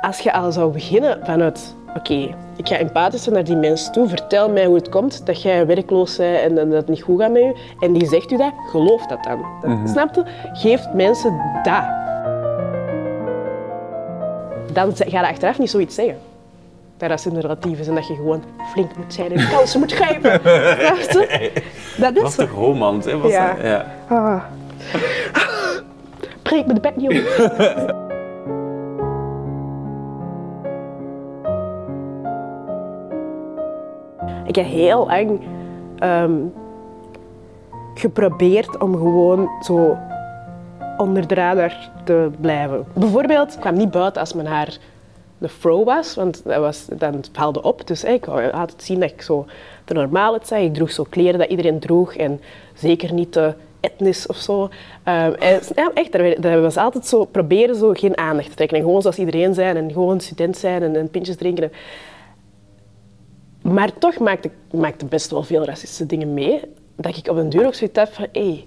als je al zou beginnen vanuit, oké, ik ga empathisch zijn naar die mens toe, vertel mij hoe het komt dat jij werkloos bent en, en dat het niet goed gaat met je, en die zegt u dat, geloof dat dan. Dat, Snap je? Geeft mensen dat. Dan ga je achteraf niet zoiets zeggen. Dat racisme relatief is en dat je gewoon flink moet zijn en kansen moet je? Dat is Was toch romans, hè? Was Ja. dat? ja. Ah. Breek me de bek niet op. Ik heb heel lang ehm, geprobeerd om gewoon zo onder de radar te blijven. Bijvoorbeeld, ik kwam niet buiten als mijn haar de fro was, want dat was, dan vaalde op. Dus ik wou altijd zien dat ik zo de normaal uitzag. Ik droeg zo kleren dat iedereen droeg en zeker niet te etnisch of zo. Ehm, en, ja, echt, dat was altijd zo proberen zo geen aandacht te trekken. En gewoon zoals iedereen zijn en gewoon student zijn en, en pintjes drinken. Maar toch maakte ik maakte best wel veel racistische dingen mee. Dat ik op een duur ook zoiets had van, hé,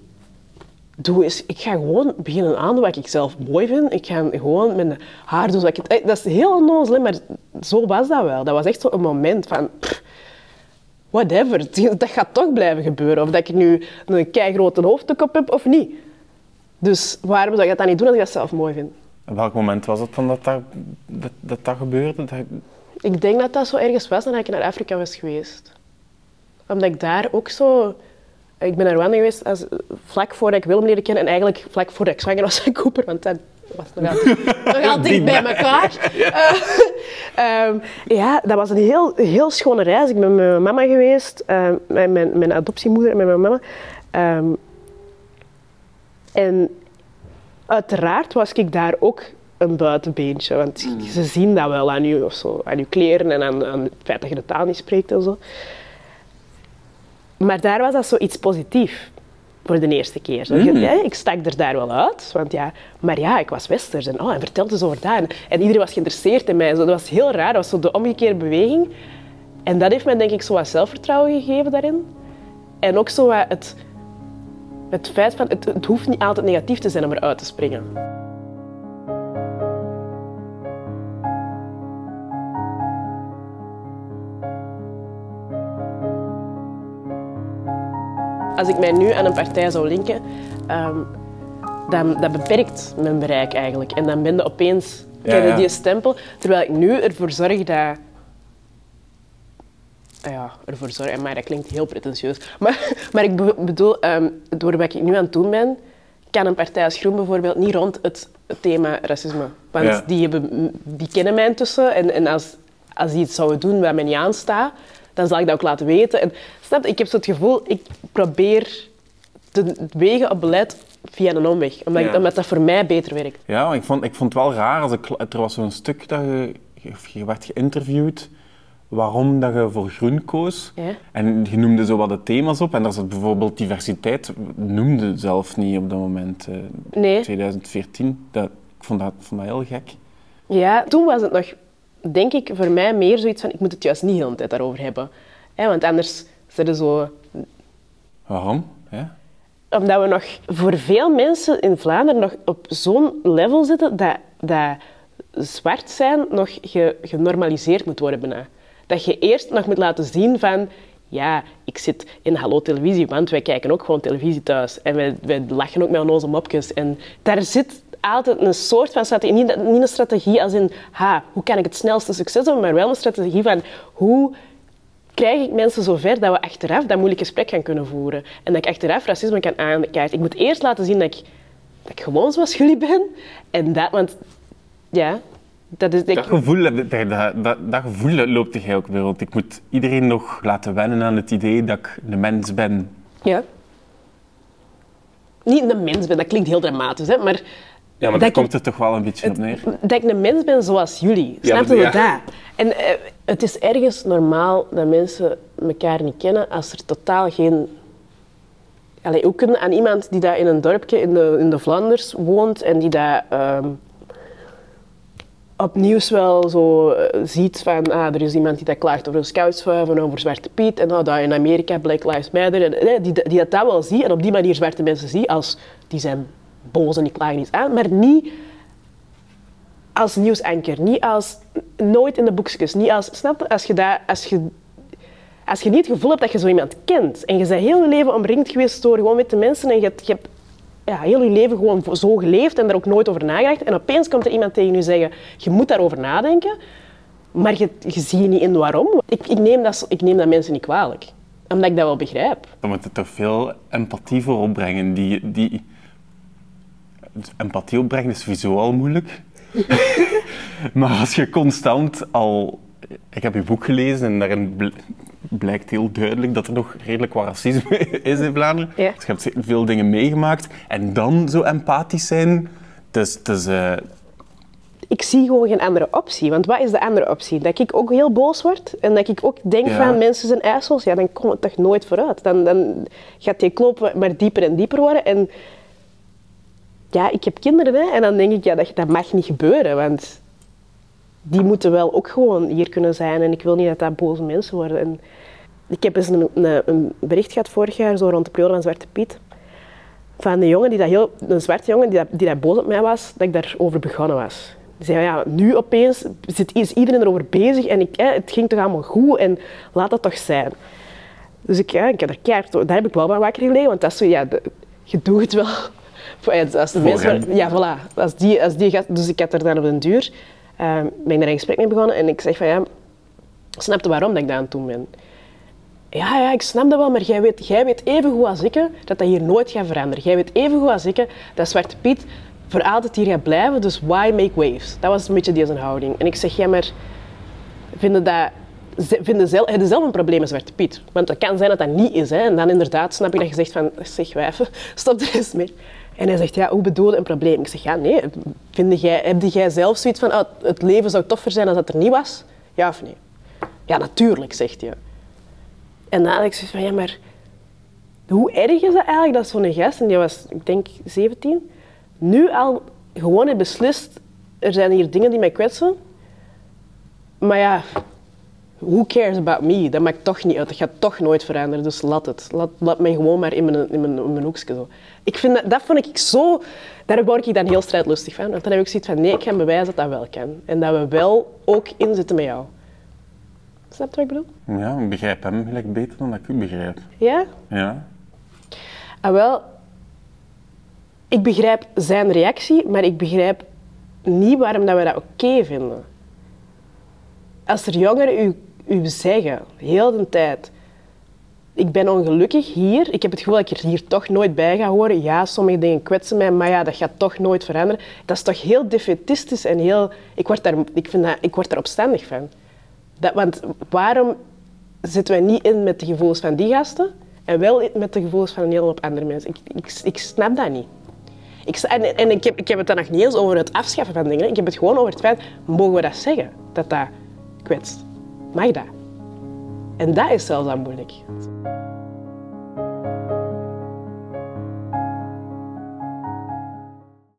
doe eens, ik ga gewoon beginnen aandoen wat ik zelf mooi vind. Ik ga gewoon mijn haar doen zoals ik eh, Dat is heel onnozel, maar zo was dat wel. Dat was echt zo'n moment van... whatever, dat gaat toch blijven gebeuren. Of dat ik nu een keigrote hoofddoek op heb of niet. Dus waarom zou ik dat dan niet doen als ik dat zelf mooi vind? En welk moment was het van dat dat, dat, dat, gebeurde? Ik denk dat dat zo ergens was nadat ik naar Afrika was geweest. Omdat ik daar ook zo... Ik ben naar Rwanda geweest als, vlak voordat ik Willem leerde kennen en eigenlijk vlak voordat ik zwanger was van Cooper, want dat was nog altijd, nog altijd dicht bij elkaar. Eh, ehm, ja, dat was een heel, heel schone reis. Ik ben met mijn mama geweest, eh, met mijn, mijn adoptiemoeder en met mijn mama. Ehm, en uiteraard was ik daar ook een buitenbeentje. Want ze zien dat wel aan je, of zo, aan je kleren en aan, aan het feit dat je de taal niet spreekt en zo. Maar daar was dat zoiets positiefs voor de eerste keer. Zo, ja, ik stak er daar wel uit, want ja, maar ja, ik was westers en, oh, en vertelde eens over dat. En, en iedereen was geïnteresseerd in mij. Zo, dat was heel raar, dat was zo de omgekeerde beweging. En dat heeft mij denk ik zo wat zelfvertrouwen gegeven daarin. En ook zo wat het, het feit van, het, het hoeft niet altijd negatief te zijn om eruit te springen. Als ik mij nu aan een partij zou linken, ehm, dan dat beperkt mijn bereik eigenlijk. En dan ben je opeens Ja, ja. die stempel. Terwijl ik nu ervoor zorg dat... Ja, ervoor zorg, maar dat klinkt heel pretentieus. Maar, maar ik be- bedoel, ehm, door wat ik nu aan het doen ben, kan een partij als Groen bijvoorbeeld niet rond het thema racisme. Want Ja. die, hebben, die kennen mij intussen. En, en als, als die iets zouden doen wat mij niet aanstaat, dan zal ik dat ook laten weten. En, snap ik heb zo het gevoel, ik probeer te wegen op beleid via een omweg. Omdat, ik- Ja. omdat dat voor mij beter werkt. Ja, ik vond, ik vond het wel raar. Als ik, er was zo'n stuk dat je, je, werd geïnterviewd waarom dat je voor groen koos. Ja. En je noemde zo wat de thema's op. En daar zat bijvoorbeeld diversiteit, noemde zelf niet op dat moment. eh, Nee. 2014. Dat, ik vond dat, ik vond dat heel gek. Ja, toen was het nog, denk ik, voor mij meer zoiets van, ik moet het juist niet de hele tijd daarover hebben. Hè, want anders zijn er zo... Waarom? Ja? Omdat we nog voor veel mensen in Vlaanderen nog op zo'n level zitten dat, dat zwart zijn nog ge- genormaliseerd moet worden bijna. Dat je eerst nog moet laten zien van... Ja, ik zit in Hallo Televisie, want wij kijken ook gewoon televisie thuis. En wij, wij lachen ook met onze mopjes. En daar zit altijd een soort van strategie. Niet, niet een strategie als in, ha, hoe kan ik het snelste succes hebben, maar wel een strategie van, hoe krijg ik mensen zover dat we achteraf dat moeilijk gesprek gaan kunnen voeren. En dat ik achteraf racisme kan aankaarten. Ik moet eerst laten zien dat ik, dat ik gewoon zoals jullie ben. En dat, want ja, dat is Dat ik... gevoel, dat, dat, dat, gevoel loopt jij ook weer rond. Ik moet iedereen nog laten wennen aan het idee dat ik een mens ben. Ja. Niet een mens ben, dat klinkt heel dramatisch, hè, maar... Ja, maar dat komt het toch wel een beetje op neer. Dat ik een mens ben zoals jullie. Ja, Snap je dat? En eh, het is ergens normaal dat mensen elkaar niet kennen als er totaal geen... Allee, hoe aan iemand die daar in een dorpje in de, in de Vlaanders woont en die daar ehm, op nieuws wel zo eh, ziet van ah, er is iemand die dat klaagt over scoutsvuiven, over Zwarte Piet en nou, daar in Amerika Black Lives Matter, en, eh, die, die dat, dat wel ziet en op die manier zwarte mensen ziet als die zijn boos en die klagen iets aan, maar niet als nieuwsanker, niet als nooit in de boekjes, niet als, snap je? Als je, dat, als je, als je niet het gevoel hebt dat je zo iemand kent en je bent heel je leven omringd geweest door gewoon witte mensen en je hebt, je hebt ja, heel je leven gewoon zo geleefd en daar ook nooit over nagedacht en opeens komt er iemand tegen je zeggen, je moet daarover nadenken, maar je, je ziet niet in waarom. Ik, ik, neem dat, ik neem dat mensen niet kwalijk, omdat ik dat wel begrijp. Dan moet het toch veel empathie voor opbrengen. Die, die... Empathie opbrengen is sowieso al moeilijk. maar als je constant al... Ik heb je boek gelezen en daarin bl- blijkt heel duidelijk dat er nog redelijk wat racisme is in Vlaanderen. Ja. Dus je hebt veel dingen meegemaakt en dan zo empathisch zijn. Dus, dus eh, ik zie gewoon geen andere optie. Want wat is de andere optie? Dat ik ook heel boos word en dat ik ook denk Ja. van mensen zijn ijsels, ja, dan komt het toch nooit vooruit. Dan, dan gaat die kloppen maar dieper en dieper worden. En ja, ik heb kinderen hè, en dan denk ik, ja, dat, dat mag niet gebeuren. Want die moeten wel ook gewoon hier kunnen zijn en ik wil niet dat dat boze mensen worden. En ik heb eens een, een, een bericht gehad vorig jaar, zo rond de periode van Zwarte Piet, van een jongen, die dat heel, een zwarte jongen, die dat, die boos op mij was, dat ik daarover begonnen was. Die zei, ja, nu opeens zit, is iedereen erover bezig en ik, het ging toch allemaal goed en laat dat toch zijn. Dus ik, ja, ik heb er keihard, daar heb ik wel van wakker gelegen, want dat is zo, ja, je doet het wel. Ja, Als de mensen, ja, voilà. Als die, als die gast, dus ik had er dan op den duur, ben ik daar een gesprek mee begonnen en ik zeg van, ja, snap je waarom dat ik dat aan doen ben? Ja, ja, ik snap dat wel, maar jij weet, jij weet even goed als ik dat dat hier nooit gaat veranderen. Jij weet even goed als ik dat Zwarte Piet voor altijd hier gaat blijven, dus why make waves? Dat was een beetje deze houding. En ik zeg, ja, maar vinden dat... Vinden zelf, hebben zelf een probleem met Zwarte Piet. Want het kan zijn dat dat niet is. Hè. En dan inderdaad snap ik dat je zegt van, zeg wijven, stop er eens mee. En hij zegt, ja, hoe bedoel je een probleem? Ik zeg, ja, nee. Vind jij, heb jij zelf zoiets van, oh, het leven zou toffer zijn als dat er niet was? Ja of nee? Ja, natuurlijk, zegt hij. En dan had ik van, ja, maar hoe erg is dat eigenlijk dat zo'n gast, en die was, ik denk, 17, nu al gewoon heeft beslist, er zijn hier dingen die mij kwetsen, maar ja, who cares about me? Dat maakt toch niet uit, dat gaat toch nooit veranderen, dus laat het. Laat, laat mij gewoon maar in mijn, in mijn, in mijn hoekje zo. Ik vind dat, dat vond ik zo, daar word ik dan heel strijdlustig van, want dan heb ik zoiets van, nee, ik ga bewijzen dat dat wel kan. En dat we wel ook inzitten met jou. Snap je wat ik bedoel? ja, ik begrijp hem gelijk beter dan dat ik u begrijp. Ja? Ja. Ah, wel, ik begrijp zijn reactie, maar ik begrijp niet waarom dat we dat oké vinden. Als er jongeren u, u zeggen, heel de tijd, ik ben ongelukkig hier, ik heb het gevoel dat ik er hier toch nooit bij ga horen. Ja, sommige dingen kwetsen mij, maar ja, dat gaat toch nooit veranderen. Dat is toch heel defetistisch en heel... Ik word daar, ik vind dat, ik word daar opstandig van. Dat, want waarom zitten wij niet in met de gevoelens van die gasten en wel met de gevoelens van een hele hoop andere mensen? Ik, ik, ik snap dat niet. Ik, en en ik, heb, ik heb het dan nog niet eens over het afschaffen van dingen. Ik heb het gewoon over het feit, mogen we dat zeggen? Dat dat kwetst. Mag dat? En dat is zelfs al moeilijk.